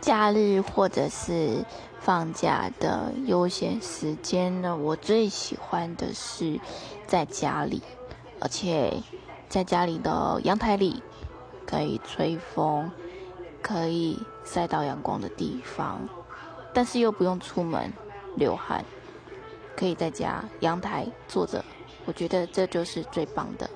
假日或者是放假的悠闲时间呢我最喜欢的是在家里而且在家里的阳台里可以吹风可以晒到阳光的地方但是又不用出门流汗可以在家阳台坐着我觉得这就是最棒的